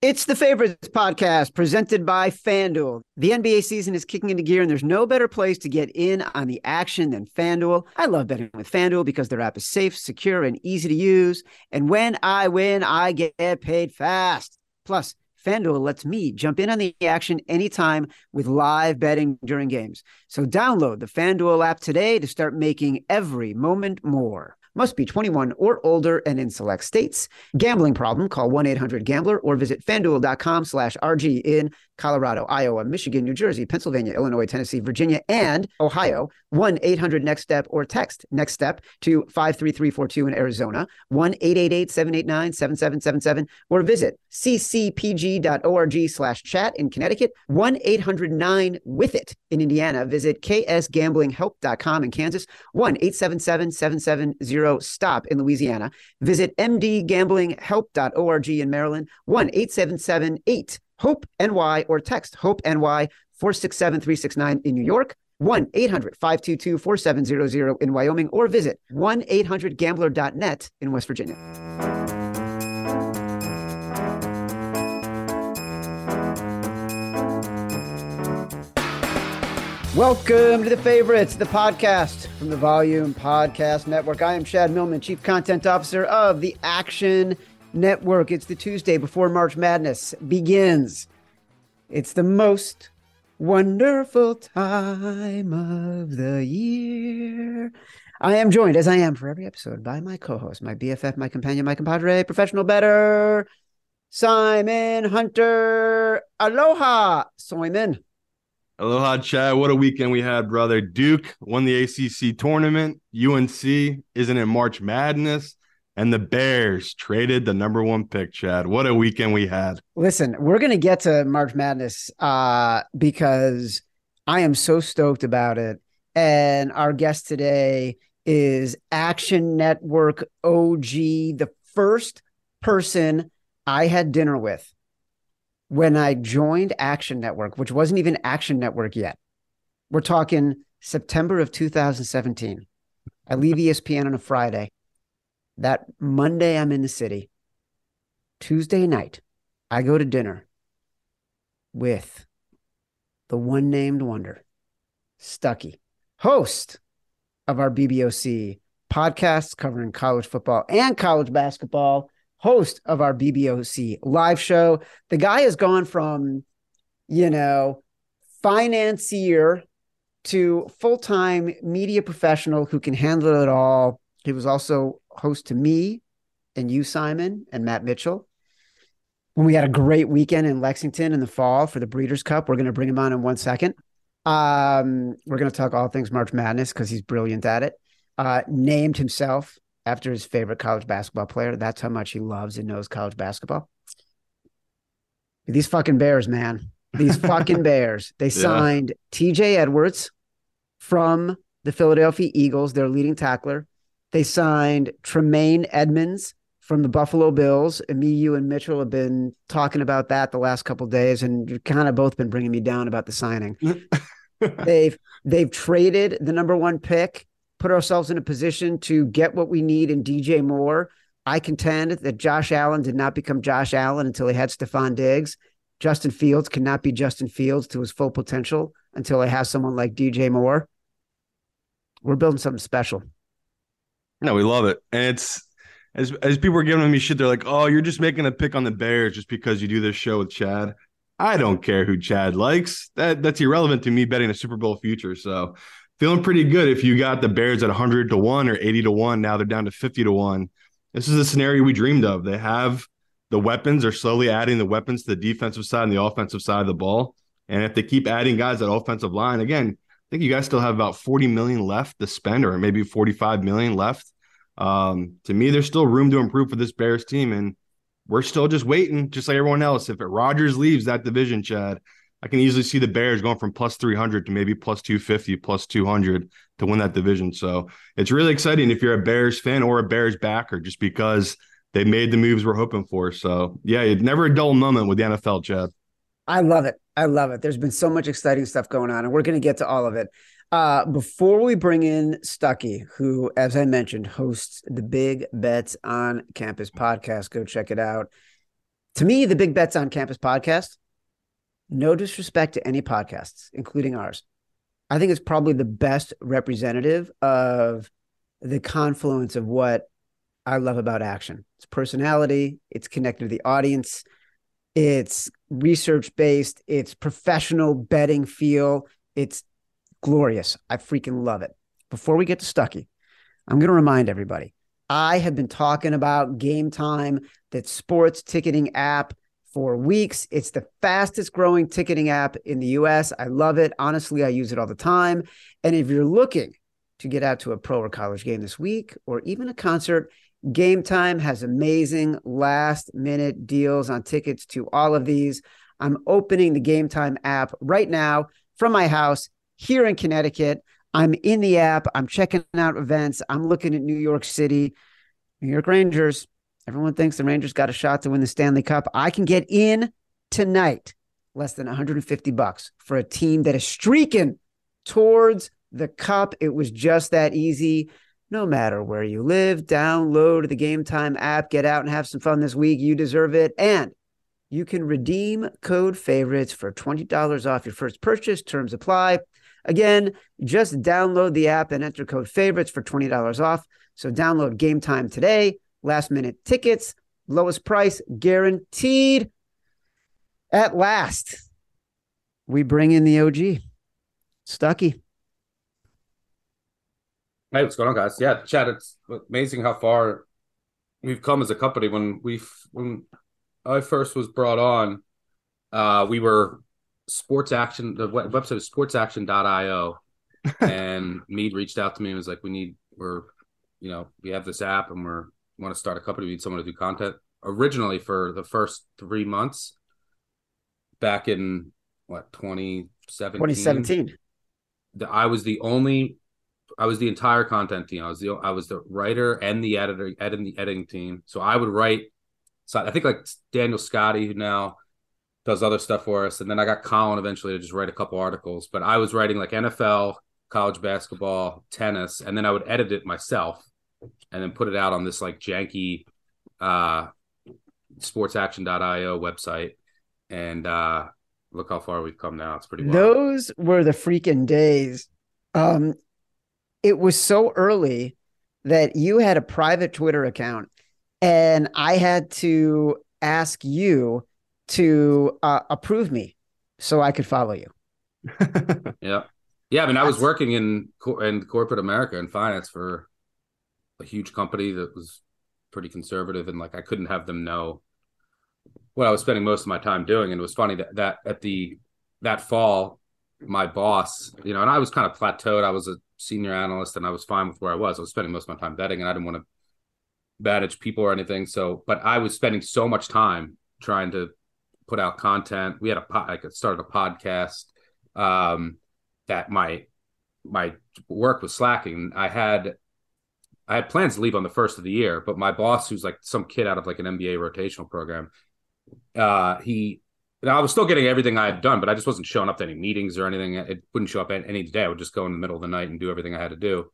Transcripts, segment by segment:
It's the Favorites podcast presented by FanDuel. The NBA season is kicking into gear, and there's no better place to get in on the action than FanDuel. I love betting with FanDuel because their app is safe, secure, and easy to use. And when I win, I get paid fast. Plus, FanDuel lets me jump in on the action anytime with live betting during games. So download the FanDuel app today to start making every moment more. Must be 21 or older and in select states. Gambling problem, call 1-800-GAMBLER or visit fanduel.com slash RG in Colorado, Iowa, Michigan, New Jersey, Pennsylvania, Illinois, Tennessee, Virginia, and Ohio. 1-800-NEXT-STEP or text NEXT STEP to 53342 in Arizona. 1-888-789-7777 or visit ccpg.org slash chat in Connecticut. 1-800-9-WITH-IT in Indiana. Visit ksgamblinghelp.com in Kansas. 1-877-770-STOP in Louisiana. Visit mdgamblinghelp.org in Maryland. 1-877-8 Hope NY or text Hope NY 467 369 in New York, 1 800 522 4700 in Wyoming, or visit 1 800 gambler.net in West Virginia. Welcome to the favorites, the podcast from the Volume Podcast Network. I am Chad Millman, Chief Content Officer of the Action Network. It's the Tuesday before March Madness begins. It's the most wonderful time of the year. I am joined, as I am for every episode, by my co host, my BFF, my companion, my compadre, professional bettor, Simon Hunter. Aloha, Simon. Aloha, Chad. What a weekend we had, brother. Duke won the ACC tournament. UNC isn't in March Madness. And the Bears traded the number one pick, Chad. What a weekend we had. Listen, we're going to get to March Madness uh, because I am so stoked about it. And our guest today is Action Network OG, the first person I had dinner with when I joined Action Network, which wasn't even Action Network yet. We're talking September of 2017. I leave ESPN on a Friday. That Monday, I'm in the city. Tuesday night, I go to dinner with the one named wonder, Stuckey, host of our BBOC podcast covering college football and college basketball host of our BBOC live show. The guy has gone from, you know, financier to full time media professional who can handle it all. He was also host to me and you, Simon, and Matt Mitchell. When we had a great weekend in Lexington in the fall for the Breeders' Cup, we're going to bring him on in one second. Um, we're going to talk all things March Madness because he's brilliant at it. Uh, named himself after his favorite college basketball player. That's how much he loves and knows college basketball. These fucking Bears, man. These fucking Bears. They signed yeah. TJ Edwards from the Philadelphia Eagles, their leading tackler. They signed Tremaine Edmunds from the Buffalo Bills. And me, you, and Mitchell have been talking about that the last couple days, and you've kind of both been bringing me down about the signing. they've they've traded the number one pick put ourselves in a position to get what we need in DJ Moore. I contend that Josh Allen did not become Josh Allen until he had Stefon Diggs. Justin Fields cannot be Justin Fields to his full potential until he has someone like DJ Moore. We're building something special. No, we love it. And it's as as people are giving me shit, they're like, "Oh, you're just making a pick on the Bears just because you do this show with Chad." I don't care who Chad likes. That that's irrelevant to me betting a Super Bowl future. So, feeling pretty good if you got the Bears at 100 to 1 or 80 to 1. Now they're down to 50 to 1. This is a scenario we dreamed of. They have the weapons, they're slowly adding the weapons to the defensive side and the offensive side of the ball. And if they keep adding guys at offensive line, again, I think you guys still have about 40 million left to spend, or maybe 45 million left. Um, to me, there's still room to improve for this Bears team, and we're still just waiting, just like everyone else. If it Rodgers leaves that division, Chad, I can easily see the Bears going from plus 300 to maybe plus 250, plus 200 to win that division. So it's really exciting if you're a Bears fan or a Bears backer, just because they made the moves we're hoping for. So yeah, it's never a dull moment with the NFL, Chad. I love it. I love it. There's been so much exciting stuff going on, and we're going to get to all of it. Uh, before we bring in Stuckey, who, as I mentioned, hosts the Big Bets on Campus podcast, go check it out. To me, the Big Bets on Campus podcast, no disrespect to any podcasts, including ours, I think it's probably the best representative of the confluence of what I love about action. It's personality, it's connected to the audience, it's research based, it's professional betting feel, it's glorious. I freaking love it. Before we get to Stuckey, I'm going to remind everybody I have been talking about Game Time, that sports ticketing app for weeks. It's the fastest growing ticketing app in the US. I love it. Honestly, I use it all the time. And if you're looking to get out to a pro or college game this week or even a concert, Game Time has amazing last minute deals on tickets to all of these. I'm opening the Game Time app right now from my house here in Connecticut. I'm in the app. I'm checking out events. I'm looking at New York City, New York Rangers. Everyone thinks the Rangers got a shot to win the Stanley Cup. I can get in tonight, less than 150 bucks for a team that is streaking towards the cup. It was just that easy. No matter where you live, download the Game Time app, get out and have some fun this week. You deserve it. And you can redeem code favorites for $20 off your first purchase. Terms apply. Again, just download the app and enter code favorites for $20 off. So download Game Time today. Last minute tickets, lowest price guaranteed. At last, we bring in the OG, Stuckey. Hey, what's going on, guys? Yeah, Chad, it's amazing how far we've come as a company. When we when I first was brought on, uh, we were sports action the website is sportsaction.io and mead reached out to me and was like we need we're you know we have this app and we're we want to start a company we need someone to do content. Originally for the first three months back in what 2017 2017 i was the only i was the entire content team. I was the i was the writer and the editor editing the editing team. So i would write so i think like daniel scotty who now does other stuff for us. And then I got Colin eventually to just write a couple articles. But I was writing like NFL, college basketball, tennis, and then I would edit it myself and then put it out on this like janky uh sportsaction.io website. And uh look how far we've come now. It's pretty wild. Those were the freaking days. Um it was so early that you had a private Twitter account and I had to ask you to uh, approve me so I could follow you. yeah. Yeah, I mean, I was working in in corporate America in finance for a huge company that was pretty conservative, and like I couldn't have them know what I was spending most of my time doing. And it was funny that that at the that fall, my boss, you know, and I was kind of plateaued. I was a senior analyst, and I was fine with where I was. I was spending most of my time betting, and I didn't want to manage people or anything. So, but I was spending so much time trying to put out content. We had a I started a podcast um, that my my work was slacking. I had I had plans to leave on the first of the year, but my boss, who's like some kid out of like an MBA rotational program, uh, he I was still getting everything I had done, but I just wasn't showing up to any meetings or anything. It wouldn't show up any day. I would just go in the middle of the night and do everything I had to do.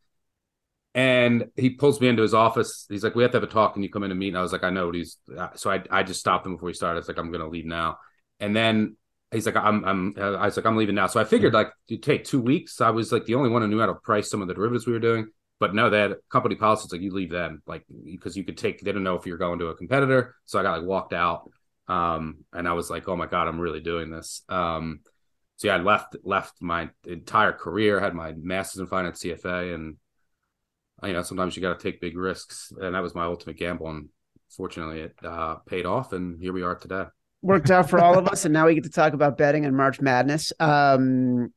And he pulls me into his office. He's like, "We have to have a talk. Can you come in and meet?" And I was like, "I know." He's uh, so I I just stopped him before he started. I was like, "I'm going to leave now." And then he's like, "I'm I'm." I was like, "I'm leaving now." So I figured like you take two weeks. I was like the only one who knew how to price some of the derivatives we were doing. But no, that company policies like you leave then, like because you could take. They didn't know if you're going to a competitor, so I got like walked out, um, and I was like, oh my god, I'm really doing this. Um, so yeah, I left left my entire career, had my master's in finance, CFA, and you know sometimes you got to take big risks, and that was my ultimate gamble. And fortunately, it uh, paid off, and here we are today. Worked out for all of us, and now we get to talk about betting and March Madness. Um,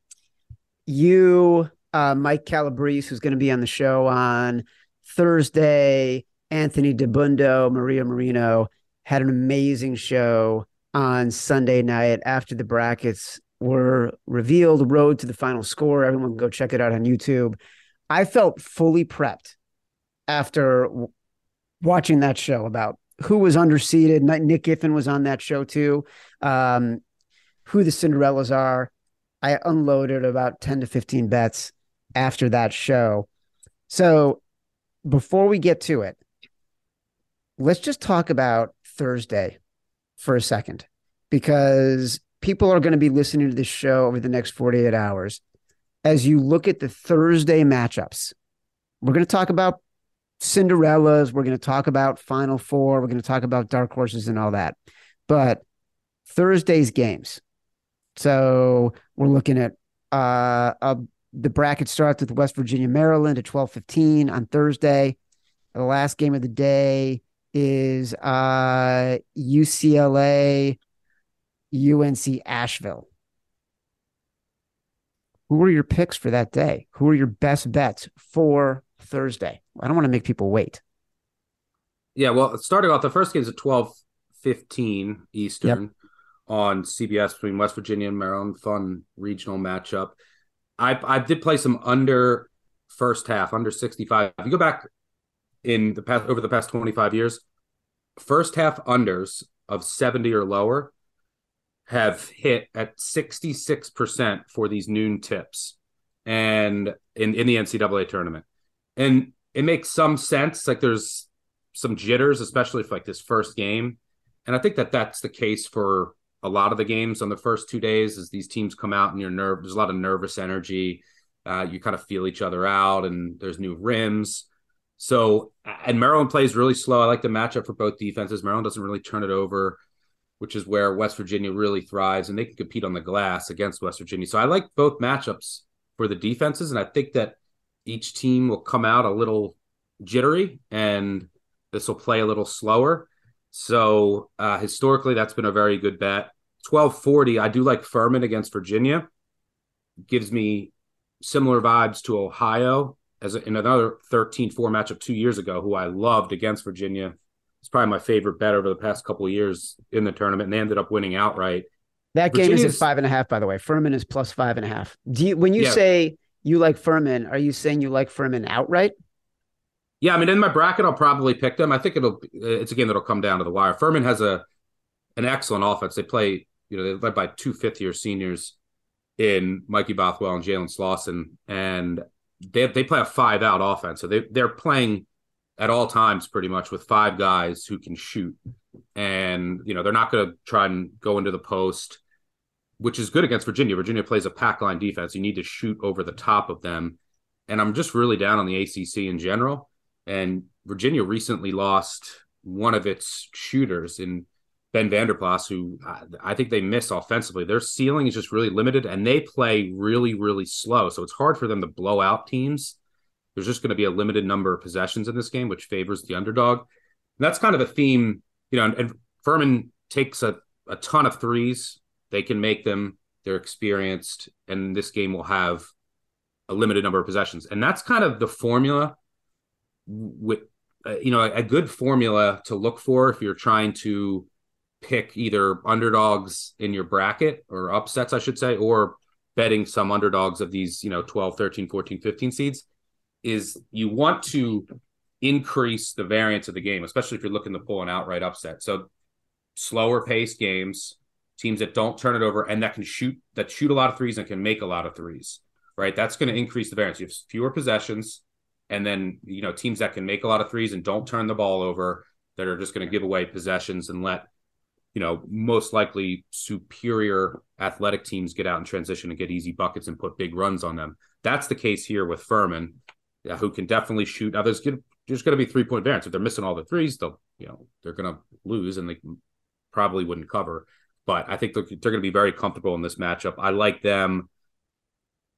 you uh, Mike Calabrese, who's going to be on the show on Thursday. Anthony Dabbundo, Maria Marino had an amazing show on Sunday night after the brackets were revealed. Road to the final score. Everyone can go check it out on YouTube. I felt fully prepped after watching that show about who was underseeded. Nick Giffen was on that show too. Um, who the Cinderellas are. I unloaded about 10 to 15 bets after that show. So before we get to it, let's just talk about Thursday for a second because people are going to be listening to this show over the next 48 hours. As you look at the Thursday matchups, we're going to talk about Cinderellas. We're going to talk about Final Four. We're going to talk about dark horses and all that. But Thursday's games. So we're looking at uh, a the bracket starts with West Virginia, Maryland at 12:15 on Thursday. The last game of the day is uh, UCLA, UNC Asheville. Who are your picks for that day? Who are your best bets for Thursday? I don't want to make people wait. Yeah, well, starting off, the first game is at 12:15 Eastern yep. on CBS between West Virginia and Maryland. Fun regional matchup. I I did play some under first half, under 65. If you go back in the past over the past 25 years, first half unders of 70 or lower have hit at 66% for these noon tips and in, in the NCAA tournament. And it makes some sense. Like there's some jitters, especially for like this first game. And I think that that's the case for a lot of the games on the first two days as these teams come out and you're nerve there's a lot of nervous energy uh, you kind of feel each other out and there's new rims. So and maryland plays really slow. I like the matchup for both defenses. Maryland doesn't really turn it over which is where west virginia really thrives and they can compete on the glass against west virginia. So i like both matchups for the defenses and i think that each team will come out a little jittery and this will play a little slower so uh, historically, that's been a very good bet. Twelve forty. I do like Furman against Virginia. Gives me similar vibes to Ohio as a, in another 13-4 matchup two years ago, who I loved against Virginia. It's probably my favorite bet over the past couple of years in the tournament, and they ended up winning outright. That game Virginia's, is at five and a half, by the way. Furman is plus five and a half. Do you when you yeah. say you like Furman, are you saying you like Furman outright? Yeah, I mean, in my bracket, I'll probably pick them. I think it'll. Uh, it's a game that'll come down to the wire. Furman has a an excellent offense. They play, you know, they're led by two fifth year seniors in Mikey Bothwell and Jalen Slawson, and they they play a five out offense. So they they're playing at all times pretty much with five guys who can shoot, and you know they're not going to try and go into the post, which is good against Virginia. Virginia plays a pack line defense. You need to shoot over the top of them, and I'm just really down on the ACC in general. And Virginia recently lost one of its shooters in Ben Vander Plas, who uh, I think they miss offensively. Their ceiling is just really limited, and they play really, really slow. So it's hard for them to blow out teams. There's just going to be a limited number of possessions in this game, which favors the underdog. And that's kind of a theme, you know. And, and Furman takes a, a ton of threes. They can make them. They're experienced, and this game will have a limited number of possessions. And that's kind of the formula with uh, you know a, good formula to look for if you're trying to pick either underdogs in your bracket or upsets i should say or betting some underdogs of these you know 12 13 14 15 seeds is you want to increase the variance of the game especially if you're looking to pull an outright upset. So slower pace games teams that don't turn it over and that can shoot that shoot a lot of threes and can make a lot of threes right? That's going to increase the variance. You have fewer possessions and then you know teams that can make a lot of threes and don't turn the ball over that are just going to give away possessions and let you know most likely superior athletic teams get out in transition and get easy buckets and put big runs on them that's the case here with Furman who can definitely shoot. Now there's gonna, there's going to be three point variance. If they're missing all the threes, they'll you know they're going to lose and they probably wouldn't cover. But I think they're, they're going to be very comfortable in this matchup. I like them.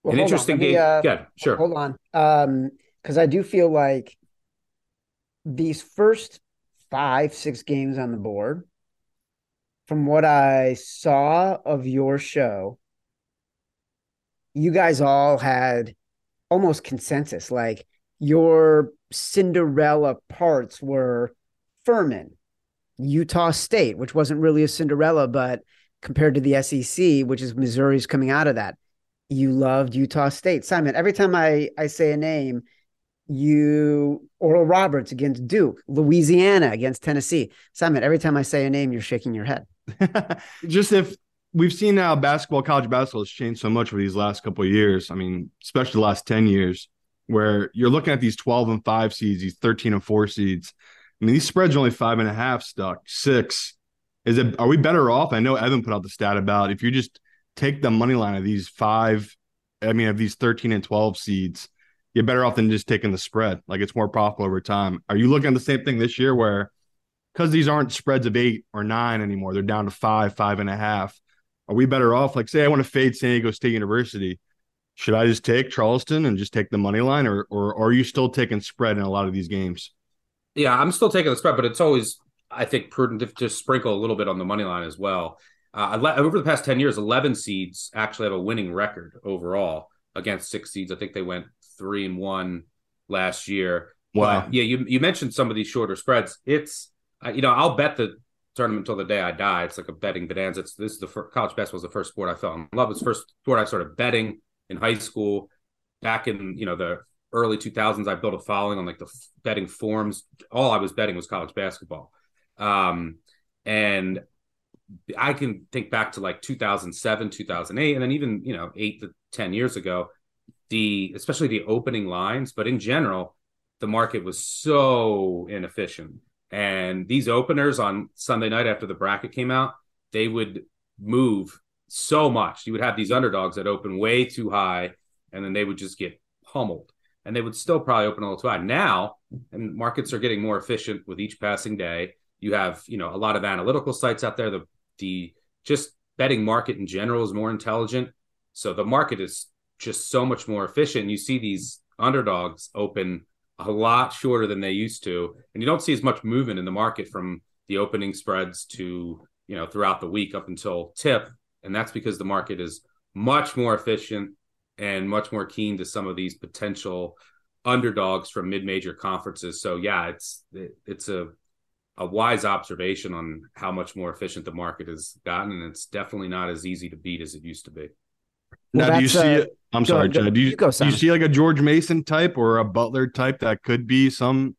Well, An interesting me, game. uh, yeah, sure. Hold on. Um, because I do feel like these first five, six games on the board, from what I saw of your show, you guys all had almost consensus. Like your Cinderella parts were Furman, Utah State, which wasn't really a Cinderella, but compared to the SEC, which is Missouri's coming out of that, you loved Utah State. Simon, every time I, I say a name, you Oral Roberts against Duke, Louisiana against Tennessee. Simon, every time I say a name, you're shaking your head. Just if we've seen how basketball, college basketball has changed so much over these last couple of years. I mean, especially the last 10 years, where you're looking at these 12 and 5 seeds, these 13 and 4 seeds. I mean, these spreads are only five and a half stuck, six. Is it are we better off? I know Evan put out the stat about if you just take the money line of these five, I mean, of these 13 and 12 seeds, you're better off than just taking the spread. Like it's more profitable over time. Are you looking at the same thing this year where because these aren't spreads of eight or nine anymore, they're down to five, five and a half. Are we better off? Like, say I want to fade San Diego State University. Should I just take Charleston and just take the money line, or, or, or are you still taking spread in a lot of these games? Yeah, I'm still taking the spread, but it's always, I think, prudent to just sprinkle a little bit on the money line as well. Uh, over the past 10 years, 11 seeds actually have a winning record overall against six seeds. I think they went three and one last year. Wow. But yeah, you, you mentioned some of these shorter spreads. It's, you know, I'll bet the tournament until the day I die. It's like a betting bonanza. It's, this is the first, college basketball was the first sport I fell in love. It's the first sport I started betting in high school. Back in, you know, the early 2000s, I built a following on like the betting forums. All I was betting was college basketball. Um, and I can think back to like 2007, 2008, and then even, you know, eight to 10 years ago, the, especially the opening lines, but in general, the market was so inefficient. And these openers on Sunday night after the bracket came out, they would move so much. You would have these underdogs that open way too high, and then they would just get pummeled. And they would still probably open a little too high. Now, and markets are getting more efficient with each passing day. You have, you know, a lot of analytical sites out there. The the just betting market in general is more intelligent. So the market is just so much more efficient. You see these underdogs open a lot shorter than they used to, and you don't see as much movement in the market from the opening spreads to you know throughout the week up until tip, and that's because the market is much more efficient and much more keen to some of these potential underdogs from mid-major conferences. So yeah, it's it, it's a a wise observation on how much more efficient the market has gotten, and it's definitely not as easy to beat as it used to be. Well, now, do you see? Uh, I'm sorry, go, Chad. Do you, you go, do you see like a George Mason type or a Butler type that could be some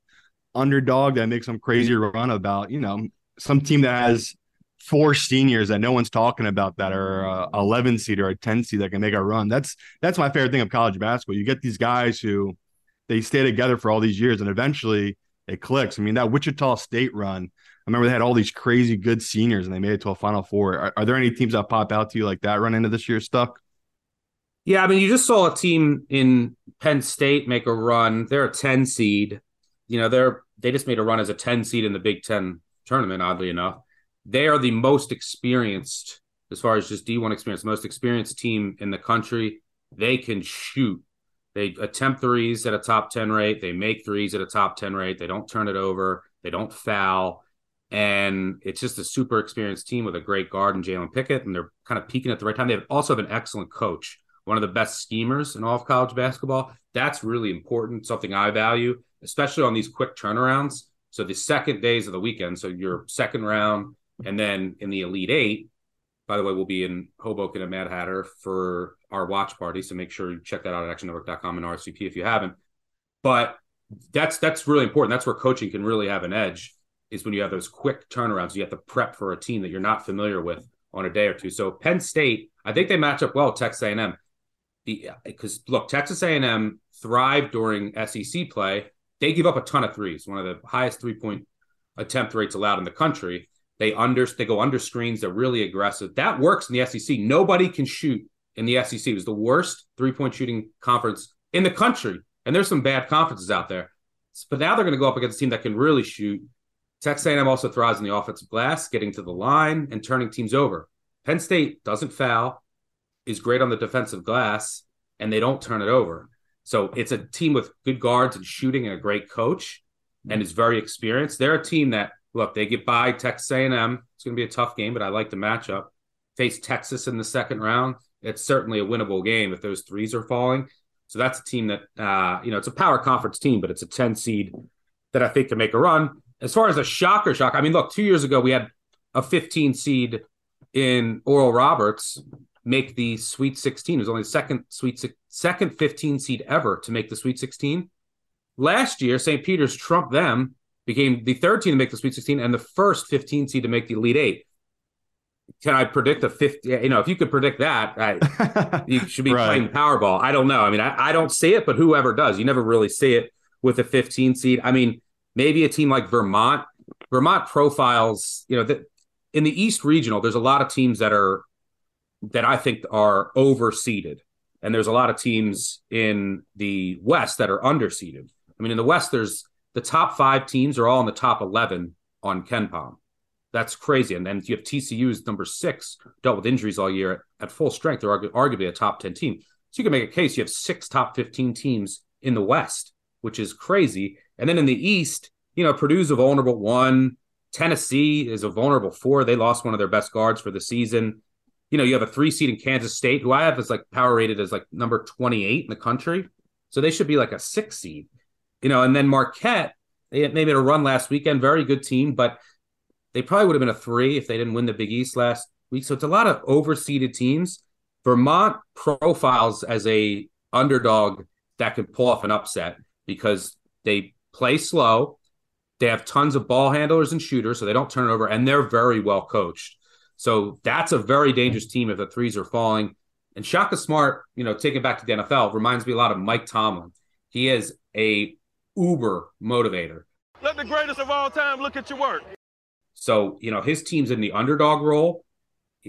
underdog that makes some crazy run about you know some team that has four seniors that no one's talking about that are a 11 seed or a 10 seed that can make a run. That's that's my favorite thing of college basketball. You get these guys who they stay together for all these years and eventually it clicks. I mean, that Wichita State run, I remember they had all these crazy good seniors and they made it to a Final Four. Are, are there any teams that pop out to you like that run into this year stuck? Yeah, I mean, you just saw a team in Penn State make a run. They're a 10 seed. You know, they're they just made a run as a 10 seed in the Big Ten tournament, oddly enough. They are the most experienced, as far as just D1 experience, most experienced team in the country. They can shoot. They attempt threes at a top 10 rate. They make threes at a top 10 rate. They don't turn it over. They don't foul. And it's just a super experienced team with a great guard in Jalen Pickett. And they're kind of peaking at the right time. They also have an excellent coach, one of the best schemers in all of college basketball. That's really important, something I value, especially on these quick turnarounds. So the second days of the weekend, so your second round, and then in the Elite Eight, by the way, we'll be in Hoboken at Mad Hatter for our watch party. So make sure you check that out at actionnetwork.com and RSVP if you haven't. But that's that's really important. That's where coaching can really have an edge is when you have those quick turnarounds. You have to prep for a team that you're not familiar with on a day or two. So Penn State, I think they match up well Texas A&M. Because uh, look, Texas A&M thrived during SEC play. They give up a ton of threes, one of the highest three point attempt rates allowed in the country. They under they go under screens. They're really aggressive. That works in the SEC. Nobody can shoot in the SEC. It was the worst three point shooting conference in the country And there's some bad conferences out there. But now they're going to go up against a team that can really shoot. Texas A&M also thrives in the offensive glass, getting to the line and turning teams over. Penn State doesn't foul, is great on the defensive glass, and they don't turn it over. So it's a team with good guards and shooting and a great coach, and is very experienced. They're a team that look they get by Texas A&M. It's going to be a tough game, but I like the matchup. Face Texas in the second round. It's certainly a winnable game if those threes are falling. So that's a team that uh, you know it's a power conference team, but it's a 10 seed that I think can make a run. As far as a shocker shock, I mean, look, two years ago we had a 15 seed in Oral Roberts make the Sweet 16. It was only the second Sweet second 15 seed ever to make the Sweet 16. Last year, St. Peter's trumped them, became the third team to make the Sweet 16 and the first 15 seed to make the Elite Eight. Can I predict a 50? You know, if you could predict that, I, you should be right. playing Powerball. I don't know. I mean, I, I don't see it, but whoever does, you never really see it with a 15 seed. I mean, maybe a team like Vermont. Vermont profiles, you know, that in the East Regional, there's a lot of teams that are that I think are overseeded. And there's a lot of teams in the West that are underseeded. I mean, in the West, there's the top five teams are all in the top 11 on KenPom. That's crazy. And then you have TCU's number six, dealt with injuries all year at, at full strength. They're argu- arguably a top 10 team. So you can make a case you have six top 15 teams in the West, which is crazy. And then in the East, you know, Purdue's a vulnerable one. Tennessee is a vulnerable four. They lost one of their best guards for the season you know, you have a three seed in Kansas State, who I have as like power rated as like number 28 in the country. So they should be like a six seed, you know, and then Marquette, they made a run last weekend, very good team, but they probably would have been a three if they didn't win the Big East last week. So it's a lot of overseeded teams. Vermont profiles as a underdog that can pull off an upset because they play slow. They have tons of ball handlers and shooters, so they don't turn over, and they're very well coached. So that's a very dangerous team if the threes are falling. And Shaka Smart, you know, taking back to the NFL, reminds me a lot of Mike Tomlin. He is a uber motivator. Let the greatest of all time look at your work. So, you know, his team's in the underdog role.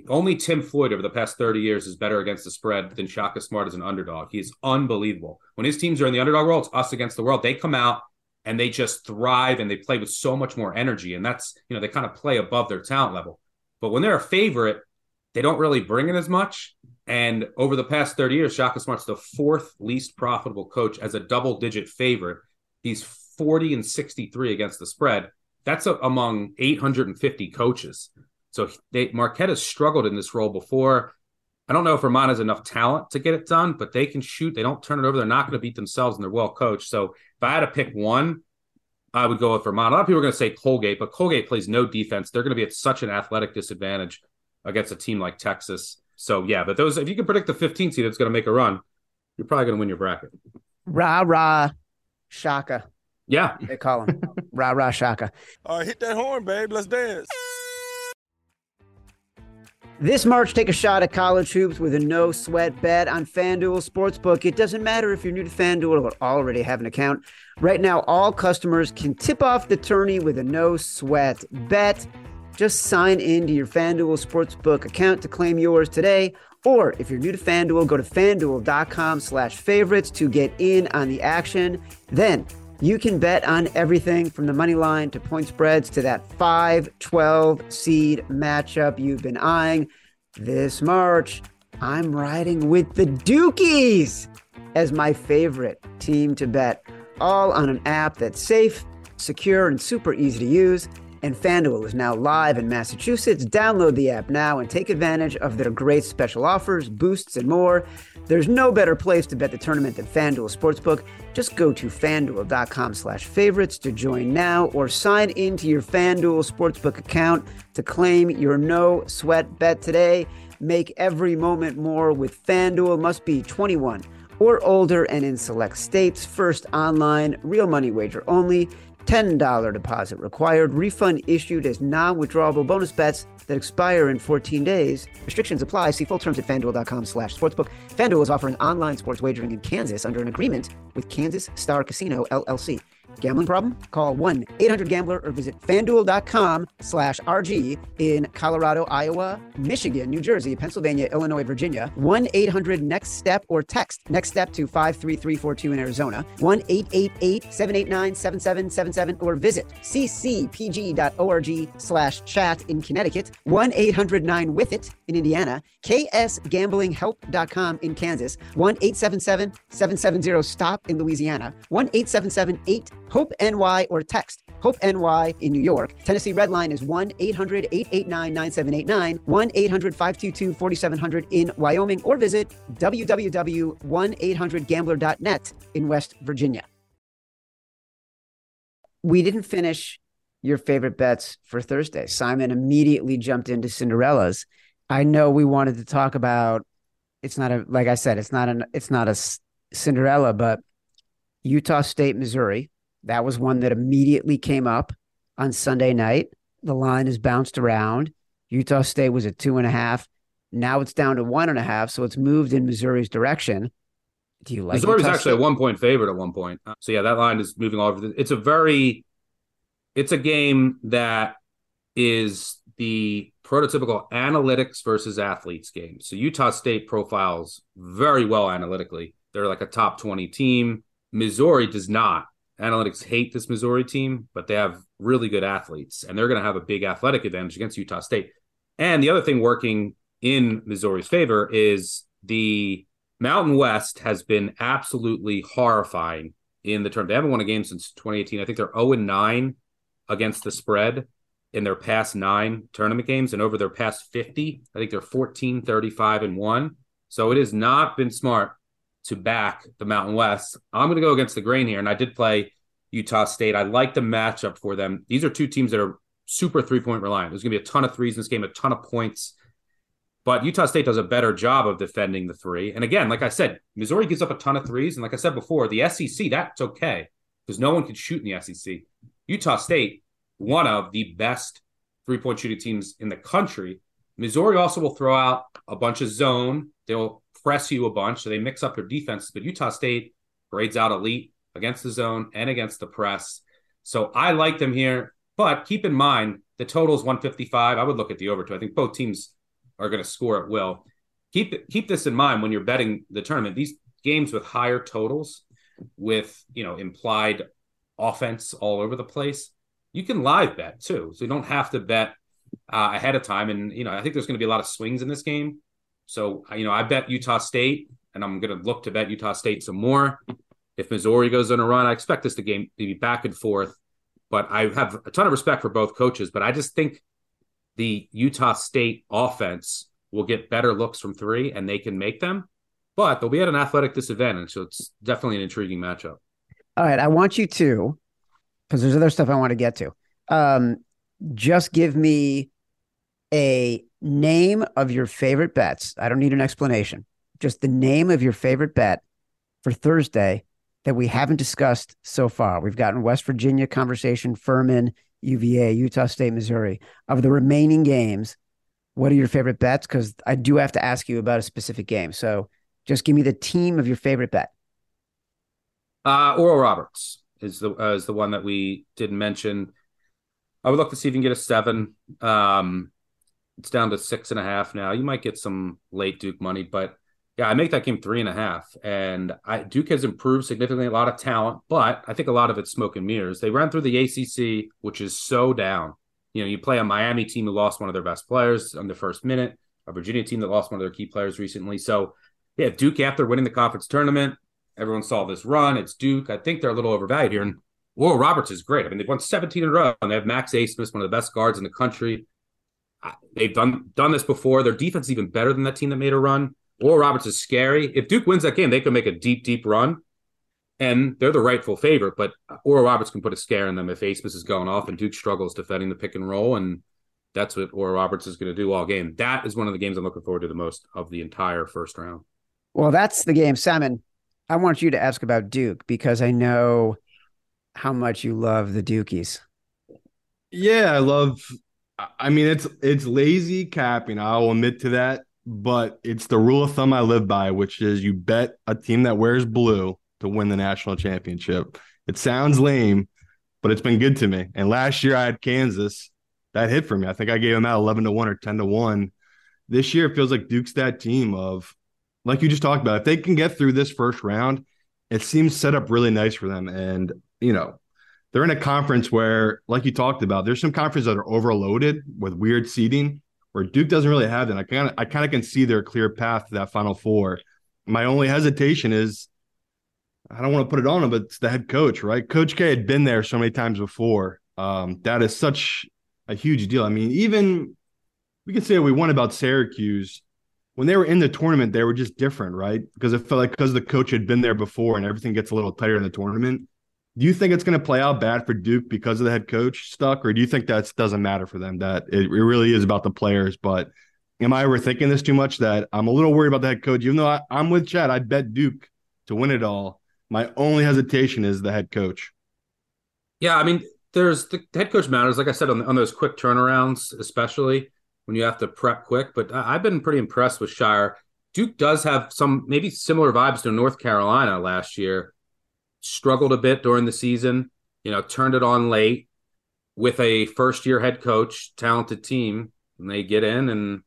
Only Tim Floyd over the past 30 years is better against the spread than Shaka Smart as an underdog. He is unbelievable. When his teams are in the underdog role, it's us against the world. They come out and they just thrive and they play with so much more energy. And that's, you know, they kind of play above their talent level. But when they're a favorite, they don't really bring in as much. And over the past 30 years, Shaka Smart's the fourth least profitable coach as a double digit favorite. He's 40 and 63 against the spread. That's a, among 850 coaches. So they, Marquette has struggled in this role before. I don't know if Vermont has enough talent to get it done, but they can shoot. They don't turn it over. They're not going to beat themselves, and they're well coached. So if I had to pick one, I would go with Vermont. A lot of people are going to say Colgate, but Colgate plays no defense. They're going to be at such an athletic disadvantage against a team like Texas. So yeah, but those if you can predict the 15 seed that's going to make a run, you're probably going to win your bracket. Rah rah, Shaka. Yeah, they call him rah rah Shaka. All right, hit that horn, babe. Let's dance. This March, take a shot at college hoops with a no sweat bet on FanDuel Sportsbook. It doesn't matter if you're new to FanDuel or already have an account. Right now, all customers can tip off the tourney with a no sweat bet. Just sign in to your FanDuel Sportsbook account to claim yours today. Or if you're new to FanDuel, go to fanduel.com slash favorites to get in on the action. Then you can bet on everything from the money line to point spreads to that 5 12 seed matchup you've been eyeing. This March, I'm riding with the Dukies as my favorite team to bet, all on an app that's safe, secure, and super easy to use. And FanDuel is now live in Massachusetts. Download the app now and take advantage of their great special offers, boosts, and more. There's no better place to bet the tournament than FanDuel Sportsbook. Just go to fanduel.com slash favorites to join now or sign into your FanDuel Sportsbook account to claim your no sweat bet today. Make every moment more with FanDuel. Must be 21 or older and in select states. First online, real money wager only. $10 deposit required. Refund issued as non withdrawable bonus bets that expire in 14 days. Restrictions apply. See full terms at fanduel.com slash sportsbook. FanDuel is offering online sports wagering in Kansas under an agreement with Kansas Star Casino, LLC. Gambling problem? Call 1-800-GAMBLER or visit fanduel.com slash RG in Colorado, Iowa, Michigan, New Jersey, Pennsylvania, Illinois, Virginia. 1-800-NEXT-STEP or text NEXT STEP to 53342 in Arizona. 1-888-789-7777 or visit ccpg.org slash chat in Connecticut. 1-800-9-WITH-IT in Indiana. ksgamblinghelp.com in Kansas. 1-877-770-STOP in Louisiana. 1-877-8-HOPE-NY or text HOPE-NY in New York. Tennessee Red Line is 1-800-889-9789, 1-800-522-4700 in Wyoming, or visit www.1800gambler.net in West Virginia. We didn't finish your favorite bets for Thursday. Simon immediately jumped into Cinderella's. I know we wanted to talk about it's not a like I said, it's not an it's not a Cinderella, but Utah State, Missouri. That was one that immediately came up on Sunday night. The line has bounced around. Utah State was at two and a half. Now it's down to one and a half, so it's moved in Missouri's direction. Do you like Missouri was Utah actually a one point favorite at one point. So yeah, that line is moving all over. It's a very, it's a game that is the prototypical analytics versus athletes game. So Utah State profiles very well analytically. They're like a top twenty team. Missouri does not. Analytics hate this Missouri team, but they have really good athletes, and they're going to have a big athletic advantage against Utah State. And the other thing working in Missouri's favor is the Mountain West has been absolutely horrifying in the term. They haven't won a game since 2018. I think they're 0 9 against the spread in their past nine tournament games. And over their past 50, I think they're 14, 35, and 1. So it has not been smart to back the Mountain West. I'm going to go against the grain here. And I did play Utah State. I like the matchup for them. These are two teams that are super three point reliant. There's going to be a ton of threes in this game, a ton of points. But Utah State does a better job of defending the three. And again, like I said, Missouri gives up a ton of threes. And like I said before, the SEC, that's okay because no one can shoot in the SEC. Utah State, one of the best three point shooting teams in the country. Missouri also will throw out a bunch of zone. They'll press you a bunch. So they mix up their defenses. But Utah State grades out elite against the zone and against the press. So I like them here. But keep in mind, the total is 155. I would look at the over two. I think both teams are going to score at will. Keep keep this in mind when you're betting the tournament. These games with higher totals, with you know implied offense all over the place, you can live bet too. So you don't have to bet uh, ahead of time. And you know, I think there's going to be a lot of swings in this game. So you know, I bet Utah State, and I'm going to look to bet Utah State some more. If Missouri goes on a run, I expect this to game to be back and forth. But I have a ton of respect for both coaches. But I just think the Utah State offense will get better looks from three, and they can make them. But they'll be at an athletic disadvantage, so it's definitely an intriguing matchup. All right, I want you to, because there's other stuff I want to get to. Um, just give me a name of your favorite bets. I don't need an explanation. Just the name of your favorite bet for Thursday that we haven't discussed so far. We've gotten West Virginia conversation, Furman, UVA, Utah State, Missouri. Of the remaining games, what are your favorite bets? Because I do have to ask you about a specific game. So just give me the team of your favorite bet. Uh, Oral Roberts is the uh, is the one that we didn't mention. I would look to see if you can get a seven. Um, it's down to six and a half now. You might get some late Duke money, but yeah, I make that game three and a half. And I, Duke has improved significantly, a lot of talent, but I think a lot of it's smoke and mirrors. They ran through the ACC, which is so down. You know, you play a Miami team who lost one of their best players on the first minute, a Virginia team that lost one of their key players recently. So, yeah, Duke after winning the conference tournament, everyone saw this run. It's Duke. I think they're a little overvalued here. And Oral Roberts is great. I mean, they've won 17 in a row, and they have Max Abmas, one of the best guards in the country. They've done done this before. Their defense is even better than that team that made a run. Oral Roberts is scary. If Duke wins that game, they could make a deep, deep run, and they're the rightful favorite. But Oral Roberts can put a scare in them if Abmas is going off and Duke struggles defending the pick and roll, and that's what Oral Roberts is going to do all game. That is one of the games I'm looking forward to the most of the entire first round. Well, that's the game, Simon. I want you to ask about Duke because I know how much you love the Dukies. Yeah, I love. I mean, it's it's lazy capping. I will admit to that, but it's the rule of thumb I live by, which is you bet a team that wears blue to win the national championship. It sounds lame, but it's been good to me. And last year I had Kansas. That hit for me. I think I gave them out 11 to 1 or 10 to 1. This year it feels like Duke's that team of like you just talked about. If they can get through this first round, it seems set up really nice for them. And, you know, they're in a conference where, like you talked about, there's some conferences that are overloaded with weird seeding where Duke doesn't really have that. I kind of I kind of can see their clear path to that final four. My only hesitation is I don't want to put it on him, but it's the head coach, right? Coach K had been there so many times before. Um, that is such a huge deal. I mean, even we can say we want about Syracuse. When they were in the tournament, they were just different, right? Because it felt like because the coach had been there before and everything gets a little tighter in the tournament. Do you think it's going to play out bad for Duke because of the head coach stuck, or do you think that doesn't matter for them? That it, it really is about the players. But am I overthinking this too much? That I'm a little worried about the head coach, even though I, I'm with Chad. I bet Duke to win it all. My only hesitation is the head coach. Yeah, I mean, there's the head coach matters, like I said, on, on those quick turnarounds, especially when you have to prep quick. But I, I've been pretty impressed with Scheyer. Duke does have some maybe similar vibes to North Carolina last year. Struggled a bit during the season, you know, turned it on late with a first year head coach, talented team, and they get in and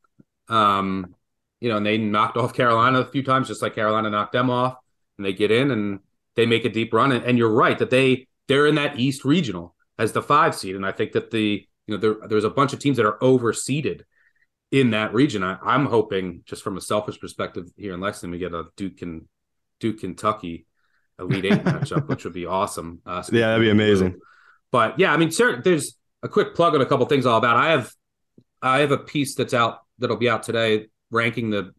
um, you know, and they knocked off Carolina a few times, just like Carolina knocked them off, and they get in and they make a deep run. And, and you're right that they they're in that East regional as the five seed, and I think that the you know there, there's a bunch of teams that are overseeded in that region. I, I'm hoping, just from a selfish perspective, here in Lexington, we get a Duke and Duke Kentucky Elite Eight matchup, which would be awesome. Uh, yeah, that'd be amazing. But yeah, I mean, there's a quick plug on a couple things all about. I have I have a piece that's out that'll be out today, ranking the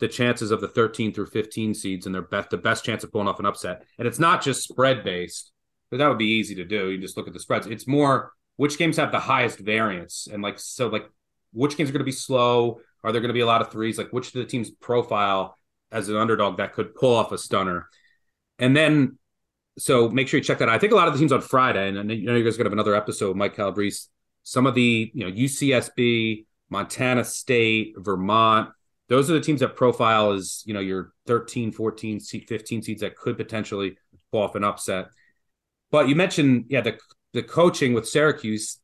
the chances of the 13 through 15 seeds and their best the best chance of pulling off an upset. And it's not just spread based, but that would be easy to do. You just look at the spreads. It's more which games have the highest variance and like so like which games are going to be slow? Are there going to be a lot of threes? Like which of the teams profile as an underdog that could pull off a stunner? And then so make sure you check that out. I think a lot of the teams on Friday, and, you know you guys gonna have another episode Mike Calabrese. Some of the you know UCSB, Montana State, Vermont, those are the teams that profile as you know your 13, 14, 15 seeds that could potentially pull off an upset. But you mentioned yeah the the coaching with Syracuse.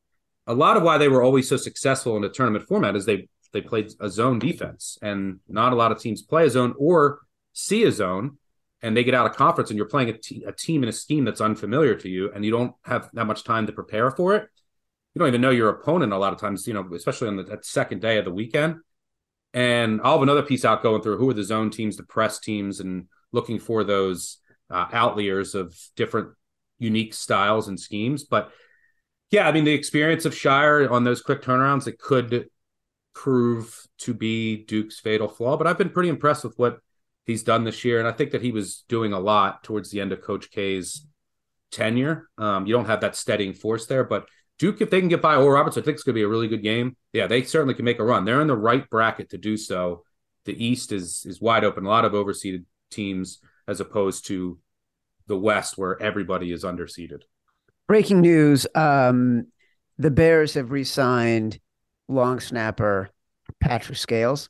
A lot of why they were always so successful in the tournament format is they they played a zone defense, and not a lot of teams play a zone or see a zone and they get out of conference and you're playing a, t- a team in a scheme that's unfamiliar to you and you don't have that much time to prepare for it you don't even know your opponent a lot of times you know especially on the that second day of the weekend. And i'll have another piece out going through who are the zone teams the press teams and looking for those uh, outliers of different unique styles and schemes. But yeah i mean the experience of Scheyer on those quick turnarounds it could prove to be duke's fatal flaw but i've been pretty impressed with what he's done this year. And I think that he was doing a lot towards the end of Coach K's tenure. Um, you don't have that steadying force there, but Duke, if they can get by Oral Roberts, I think it's going to be a really good game. Yeah, they certainly can make a run. They're in the right bracket to do so. The East is is wide open. A lot of overseeded teams as opposed to the West, where everybody is underseeded. Breaking news: um, The Bears have re-signed long snapper Patrick Scales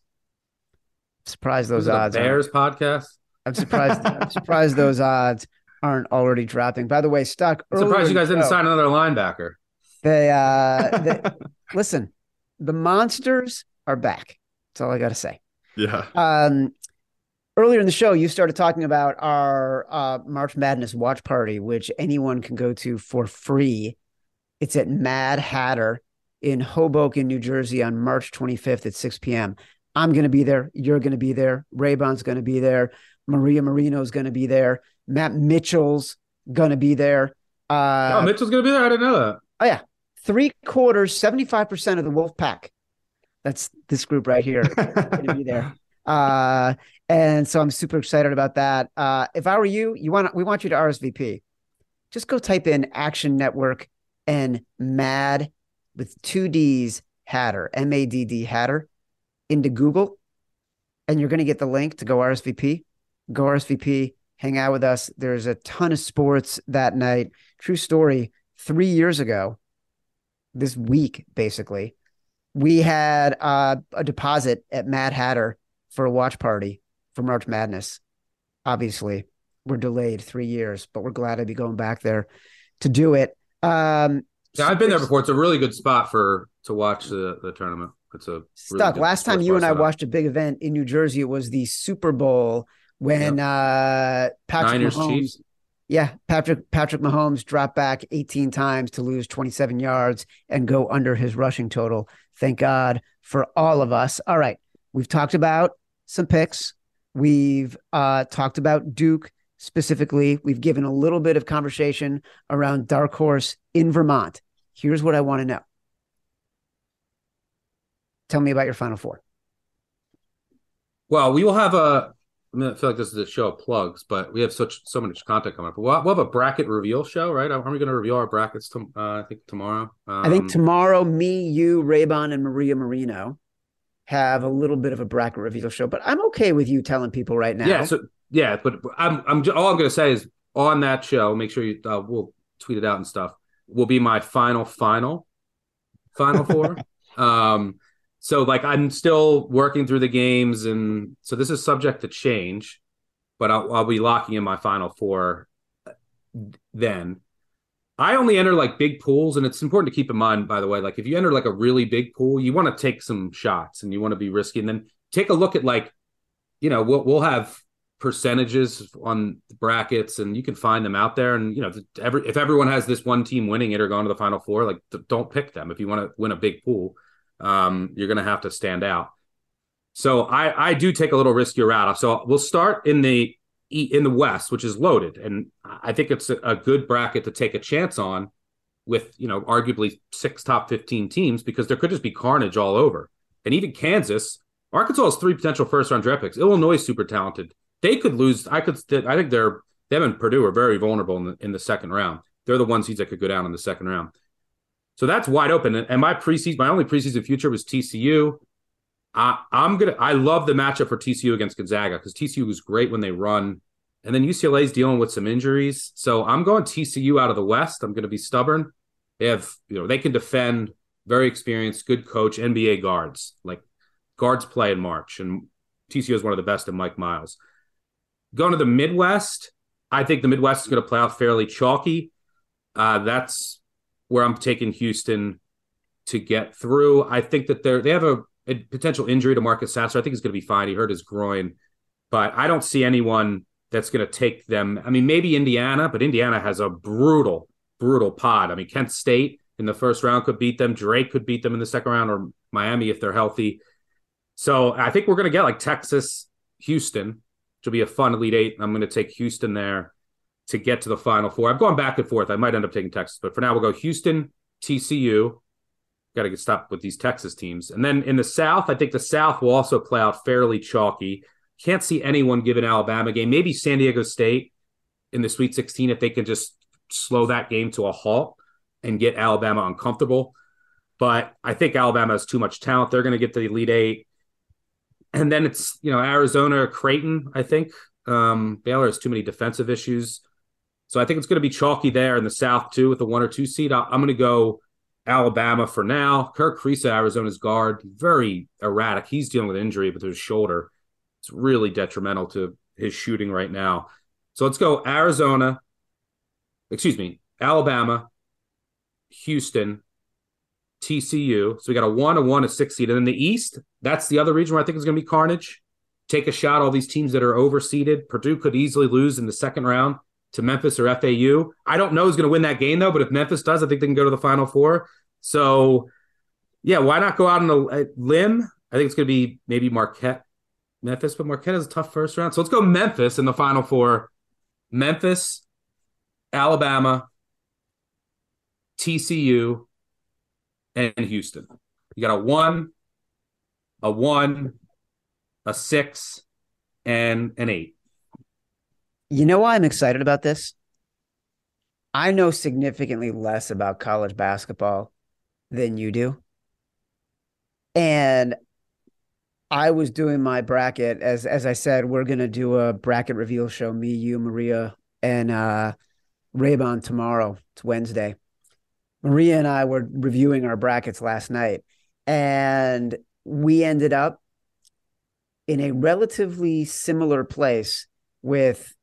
surprised those odds. Bears podcast. I'm surprised. I'm surprised those odds aren't already dropping. By the way, stuck. I'm surprised you guys didn't sign another linebacker. They, uh, they listen. The monsters are back. That's all I got to say. Yeah. Um, earlier in the show, you started talking about our uh, March Madness watch party, which anyone can go to for free. It's at Mad Hatter in Hoboken, New Jersey on March 25th at 6 p.m. I'm going to be there. You're going to be there. Raybon's going to be there. Maria Marino's going to be there. Matt Mitchell's going to be there. Uh, oh, Mitchell's going to be there. I didn't know that. Oh yeah, three quarters, seventy five percent of the Wolf Pack. That's this group right here going to be there. Uh, and so I'm super excited about that. Uh, if I were you, you want we want you to RSVP. Just go type in Action Network and Mad with two D's Hatter M A D D Hatter into Google and you're going to get the link to go RSVP. Go RSVP, hang out with us. There's a ton of sports that night. True story. Three years ago, this week, basically, we had uh, a deposit at Mad Hatter for a watch party for March Madness. Obviously, we're delayed three years, but we're glad to be going back there to do it. Um, yeah, I've been there before. It's a really good spot for to watch the the tournament. It's a stuck. good Last time you and I setup. watched a big event in New Jersey, it was the Super Bowl when uh Patrick Niners Mahomes, Chiefs. yeah, Patrick Patrick Mahomes dropped back 18 times to lose 27 yards and go under his rushing total. Thank God for all of us. All right, we've talked about some picks. We've uh talked about Duke specifically. We've given a little bit of conversation around Dark Horse in Vermont. Here's what I want to know. Tell me about your final four. Well, we will have a. I mean, I feel like this is a show of plugs, but we have such so much content coming up. We'll, we'll have a bracket reveal show, right? Are we going to reveal our brackets? To, uh, I think tomorrow. Um, I think tomorrow, me, you, Raybon, and Maria Marino have a little bit of a bracket reveal show. But I'm okay with you telling people right now. Yeah. So yeah, but I'm. I'm. All I'm going to say is on that show. Make sure you. Uh, we'll tweet it out and stuff. Will be my final, final, final four. um. So like I'm still working through the games, and so this is subject to change, but I'll, I'll be locking in my final four. Uh, then I only enter like big pools, and it's important to keep in mind, by the way, like if you enter like a really big pool, you want to take some shots and you want to be risky, and then take a look at like, you know, we'll we'll have percentages on brackets, and you can find them out there. And you know, every if everyone has this one team winning it or going to the final four, like don't pick them if you want to win a big pool. Um, you're going to have to stand out. So I I do take a little riskier route. So we'll start in the in the West, which is loaded, and I think it's a, good bracket to take a chance on with you know arguably six top 15 teams because there could just be carnage all over. And even kansas arkansas has three potential first round draft picks. Illinois is super talented. They could lose i could i think they're them and purdue are very vulnerable in the, in the second round. They're the ones seeds that could go down in the second round so that's wide open and my preseason my only preseason future was tcu I, i'm gonna i love the matchup for tcu against gonzaga because tcu was great when they run and then UCLA is dealing with some injuries. So I'm going TCU out of the West. I'm going to be stubborn. They have, you know, they can defend, very experienced, good coach, NBA guards. Like guards play in March, and TCU is one of the best in Mike Miles. Going to the Midwest, I think the Midwest is going to play out fairly chalky. Uh, that's where I'm taking Houston to get through. I think that they're they have a, a potential injury to Marcus Sasser. I think he's going to be fine. He hurt his groin, but I don't see anyone that's going to take them. I mean, maybe Indiana, but Indiana has a brutal, brutal pod. I mean, Kent State in the first round could beat them. Drake could beat them in the second round, or Miami if they're healthy. So I think we're going to get like Texas, Houston, which will be a fun Elite Eight. I'm going to take Houston there to get to the Final Four. I've gone back and forth. I might end up taking Texas, but for now we'll go Houston, TCU. Got to get stopped with these Texas teams, and then in the South, I think the South will also play out fairly chalky. Can't see anyone give an Alabama game. Maybe San Diego State in the Sweet 16 if they can just slow that game to a halt and get Alabama uncomfortable. But I think Alabama has too much talent. They're going to get to the Elite Eight. And then it's, you know, Arizona, Creighton, I think. Um, Baylor has too many defensive issues. So I think it's going to be chalky there in the South, too, with the one or two seed. I'm going to go Alabama for now. Kerr Kriisa, Arizona's guard, very erratic. He's dealing with injury with his shoulder. It's really detrimental to his shooting right now. So let's go Arizona, excuse me, Alabama, Houston, TCU. So we got a one, a one, a six seed. And then the East, that's the other region where I think is going to be carnage. Take a shot, all these teams that are overseeded. Purdue could easily lose in the second round to Memphis or FAU. I don't know who's going to win that game, though, but if Memphis does, I think they can go to the Final Four. So, yeah, why not go out on a, limb? I think it's going to be maybe Marquette, Memphis, but Marquette has a tough first round. So let's go Memphis in the Final Four. Memphis, Alabama, TCU, and Houston. You got a one, a one, a six, and an eight. You know why I'm excited about this? I know significantly less about college basketball than you do. And I was doing my bracket as as I said, we're gonna do a bracket reveal show, me, you, Maria, and uh Raybon tomorrow. It's Wednesday. Maria and I were reviewing our brackets last night, and we ended up in a relatively similar place with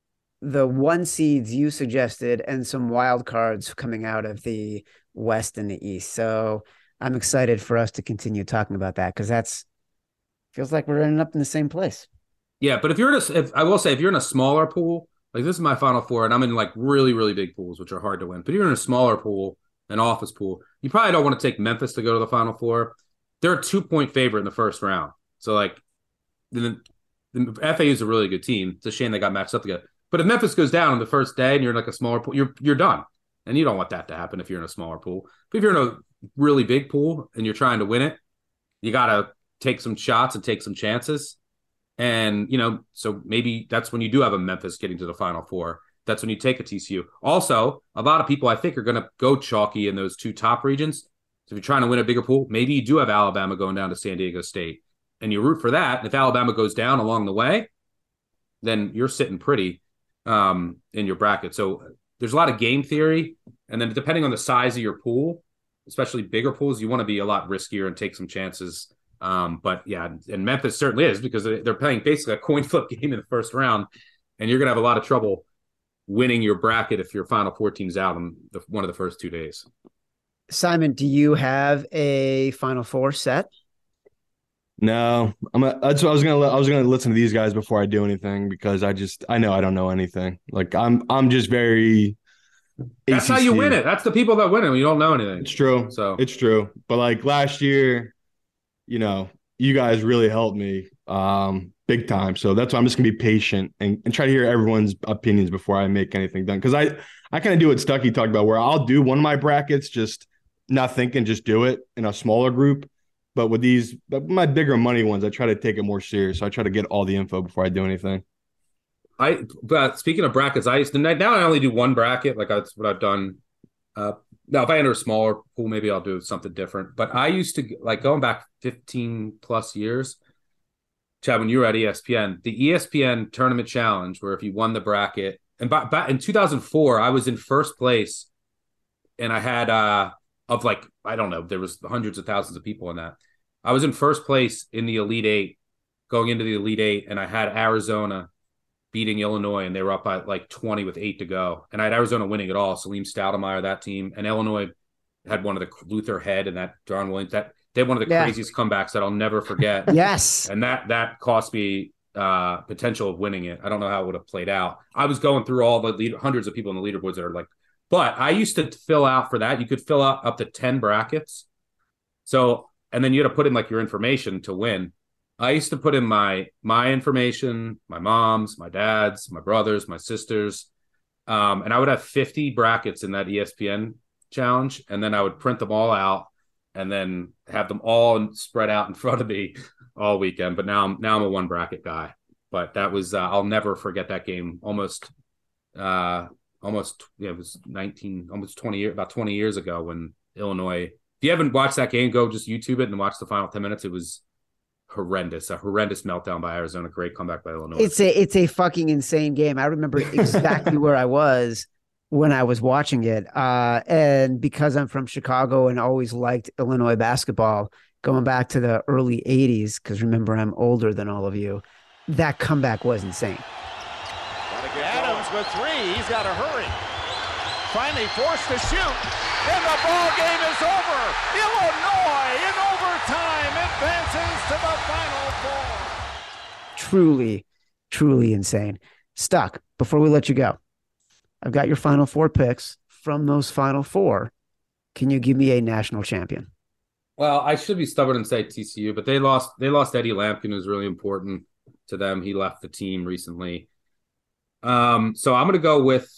the one seeds you suggested and some wild cards coming out of the West and the East. So I'm excited for us to continue talking about that because that's feels like we're ending up in the same place. Yeah, but if you're in a, if I will say, if you're in a smaller pool, like this is my final four, and I'm in like really, really big pools, which are hard to win. But if you're in a smaller pool, an office pool, you probably don't want to take Memphis to go to the final four. They're a two point favorite in the first round. So like the, the FAU is a really good team. It's a shame they got matched up together. But if Memphis goes down on the first day and you're in like a smaller pool, you're you're done. And you don't want that to happen if you're in a smaller pool. But if you're in a really big pool and you're trying to win it, you gotta take some shots and take some chances. And you know, so maybe that's when you do have a Memphis getting to the final four. That's when you take a TCU. Also, a lot of people I think are going to go chalky in those two top regions. So if you're trying to win a bigger pool, maybe you do have Alabama going down to San Diego State, and you root for that. And if Alabama goes down along the way, then you're sitting pretty um, in your bracket. So there's a lot of game theory, and then depending on the size of your pool, especially bigger pools, you want to be a lot riskier and take some chances. Um, but yeah, and Memphis certainly is because they're playing basically a coin flip game in the first round, and you're to have a lot of trouble winning your bracket if your final four teams out on the, one of the first two days. Simon, do you have a final four set? No, I'm. A, that's what I was gonna. I was gonna listen to these guys before I do anything because I just I know I don't know anything. Like I'm I'm just very. That's ACC. how you win it. That's the people that win it. When you don't know anything. It's true. So it's true. But like last year, you know, you guys really helped me um big time. So that's why I'm just gonna be patient and, and try to hear everyone's opinions before I make anything done. Because I I kind of do what Stuckey talked about, where I'll do one of my brackets, just not thinking, just do it in a smaller group but with these, my bigger money ones, I try to take it more serious. So I try to get all the info before I do anything. I but speaking of brackets, I used to now I only do one bracket. Like that's what I've done. Uh, now if I enter a smaller pool, maybe I'll do something different. But I used to like going back 15 plus years. Chad, when you were at ESPN, the ESPN Tournament Challenge, where if you won the bracket, and by, by, in 2004, I was in first place, and I had uh of like I don't know, there was hundreds of thousands of people in that. I was in first place in the Elite Eight, going into the Elite Eight, and I had Arizona beating Illinois, and they were up by like 20 with eight to go. And I had Arizona winning it all. Salim Stoudemire, that team, and Illinois had one of the Luther Head and that Deron Williams. That they had one of the yeah. craziest comebacks that I'll never forget. yes, and that that cost me uh potential of winning it. I don't know how it would have played out. I was going through all the lead, hundreds of people in the leaderboards that are like, but I used to fill out for that. You could fill out up to 10 brackets. So and then you had to put in like your information to win. I used to put in my my information, my mom's, my dad's, my brothers, my sisters, um, and I would have 50 brackets in that ESPN challenge, and then I would print them all out and then have them all spread out in front of me all weekend. But now I'm now I'm a one bracket guy. But that was uh, I'll never forget that game. Almost, uh, almost yeah, it was 19, almost 20 years, about 20 years ago when Illinois you haven't watched that game, go just YouTube it and watch the final 10 minutes. It was horrendous, a horrendous meltdown by Arizona. Great comeback by Illinois. It's a it's a fucking insane game. I remember exactly where I was when I was watching it. Uh, and because I'm from Chicago and always liked Illinois basketball, going back to the early 80s, because remember I'm older than all of you, that comeback was insane. Adams with three. He's got to hurry. Finally forced to shoot and the ball game is over. Illinois in overtime advances to the final four. Truly, truly insane. Stuck. Before we let you go, I've got your final four picks. From those final four, can you give me a national champion? Well, I should be stubborn and say TCU, but they lost. They lost Eddie Lampkin, who's really important to them. He left the team recently. Um, so I'm going to go with,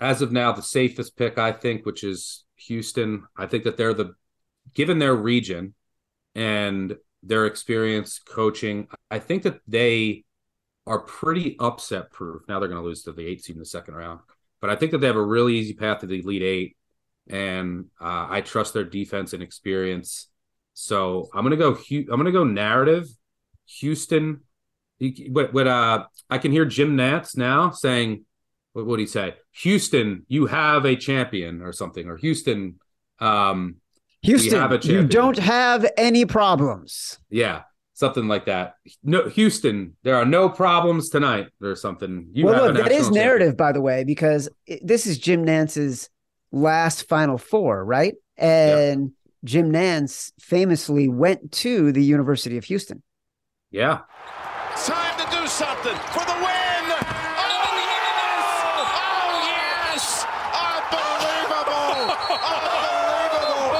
as of now, the safest pick I think, which is Houston. I think that they're the given their region and their experience coaching, I think that they are pretty upset proof. Now they're going to lose to the eight seed in the second round, but I think that they have a really easy path to the Elite Eight, and uh, I trust their defense and experience. So I'm gonna go. I'm gonna go narrative. Houston. What? What? Uh, I can hear Jim Nantz now saying what would he say? Houston, you have a champion or something, or Houston, um, Houston, you don't have any problems. Yeah. something like that. No, Houston, there are no problems tonight, or something. You well, look, that is narrative, by the way, because it, this is Jim Nantz's last Final Four, right? And Jim Nantz famously went to the University of Houston. Yeah. Time to do something for the win. Oh, yes! Oh, yes! Unbelievable! Unbelievable!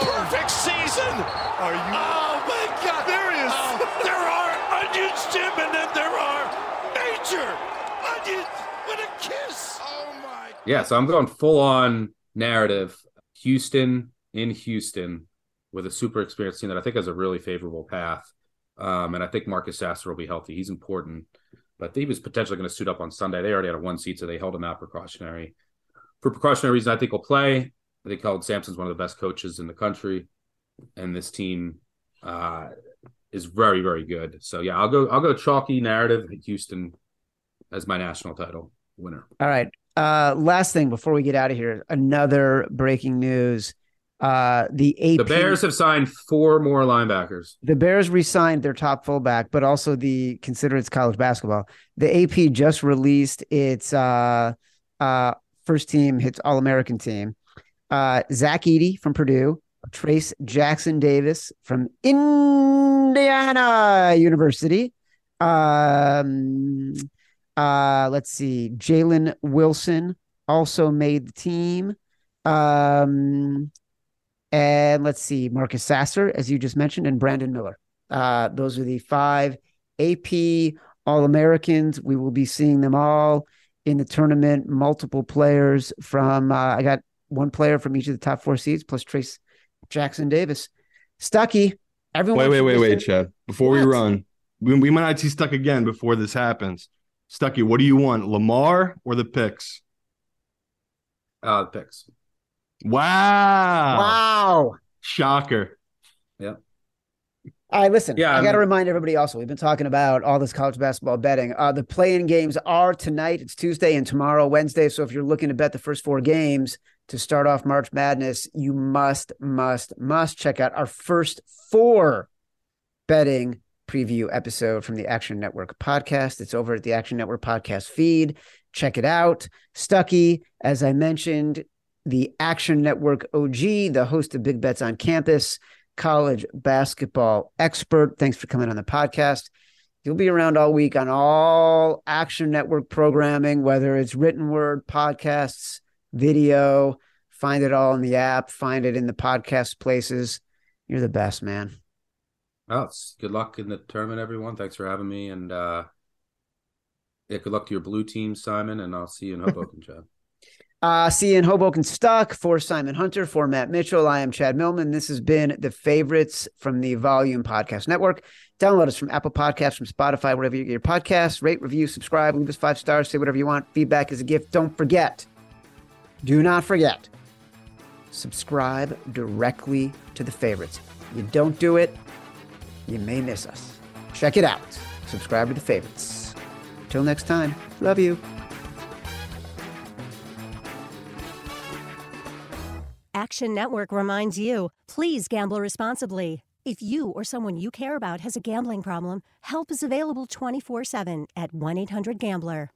The perfect season. Are you? Oh, my God. There is. Oh, there are onions, Jim, and then there are nature. Onions with a kiss. Oh, my. Yeah, so I'm going full on narrative. Houston in Houston with a super experienced team that I think has a really favorable path. Um, and I think Marcus Sasser will be healthy. He's important, but he was potentially going to suit up on Sunday. They already had a one seat, so they held him out precautionary. For precautionary reasons, I think he'll play. I think Kelvin Sampson's one of the best coaches in the country, and this team uh, is very, very good. So yeah, I'll go. I'll go chalky narrative. Houston as my national title winner. All right. Uh, last thing before we get out of here, another breaking news. Uh, the AP, the Bears have signed four more linebackers. The Bears re-signed their top fullback, but also the consider it's college basketball. The AP just released its uh, uh, first team hits All American team. Uh, Zach Edey from Purdue, Trayce Jackson Davis from Indiana University. Um, uh, let's see, Jalen Wilson also made the team. Um, and let's see, Marcus Sasser, as you just mentioned, and Brandon Miller. Uh, those are the five AP All Americans. We will be seeing them all in the tournament. Multiple players from, uh, I got one player from each of the top four seeds, plus Trayce Jackson Davis. Stuckey, everyone. Wait, wait, wait, wait, Chad. Before what? we run, we, we might not see Stuck again before this happens. Stuckey, what do you want, Lamar or the picks? Uh, the picks. Wow. Wow. Shocker. Yeah. All right, listen. Yeah, I, got to remind everybody also, we've been talking about all this college basketball betting. Uh, the play-in games are tonight. It's Tuesday and tomorrow, Wednesday. So if you're looking to bet the first four games to start off March Madness, you must, must, must check out our first four betting preview episode from the Action Network podcast. It's over at the Action Network podcast feed. Check it out. Stuckey, as I mentioned, the Action Network OG, the host of Big Bets on Campus, college basketball expert. Thanks for coming on the podcast. You'll be around all week on all Action Network programming, whether it's written word, podcasts, video. Find it all in the app, find it in the podcast places. You're the best, man. Oh, good luck in the tournament, everyone. Thanks for having me. And uh yeah, good luck to your blue team, Simon, and I'll see you in Hoboken, Chad. Uh, see you in Hoboken Stuck for Simon Hunter, for Matt Mitchell. I am Chad Millman. This has been the favorites from the Volume Podcast Network. Download us from Apple Podcasts, from Spotify, wherever you get your podcasts. Rate, review, subscribe, leave us five stars, say whatever you want. Feedback is a gift. Don't forget, do not forget, subscribe directly to the favorites. You don't do it, you may miss us. Check it out. Subscribe to the favorites. Until next time, love you. Action Network reminds you please gamble responsibly. If you or someone you care about has a gambling problem, help is available 24 7 at 1 800 Gambler.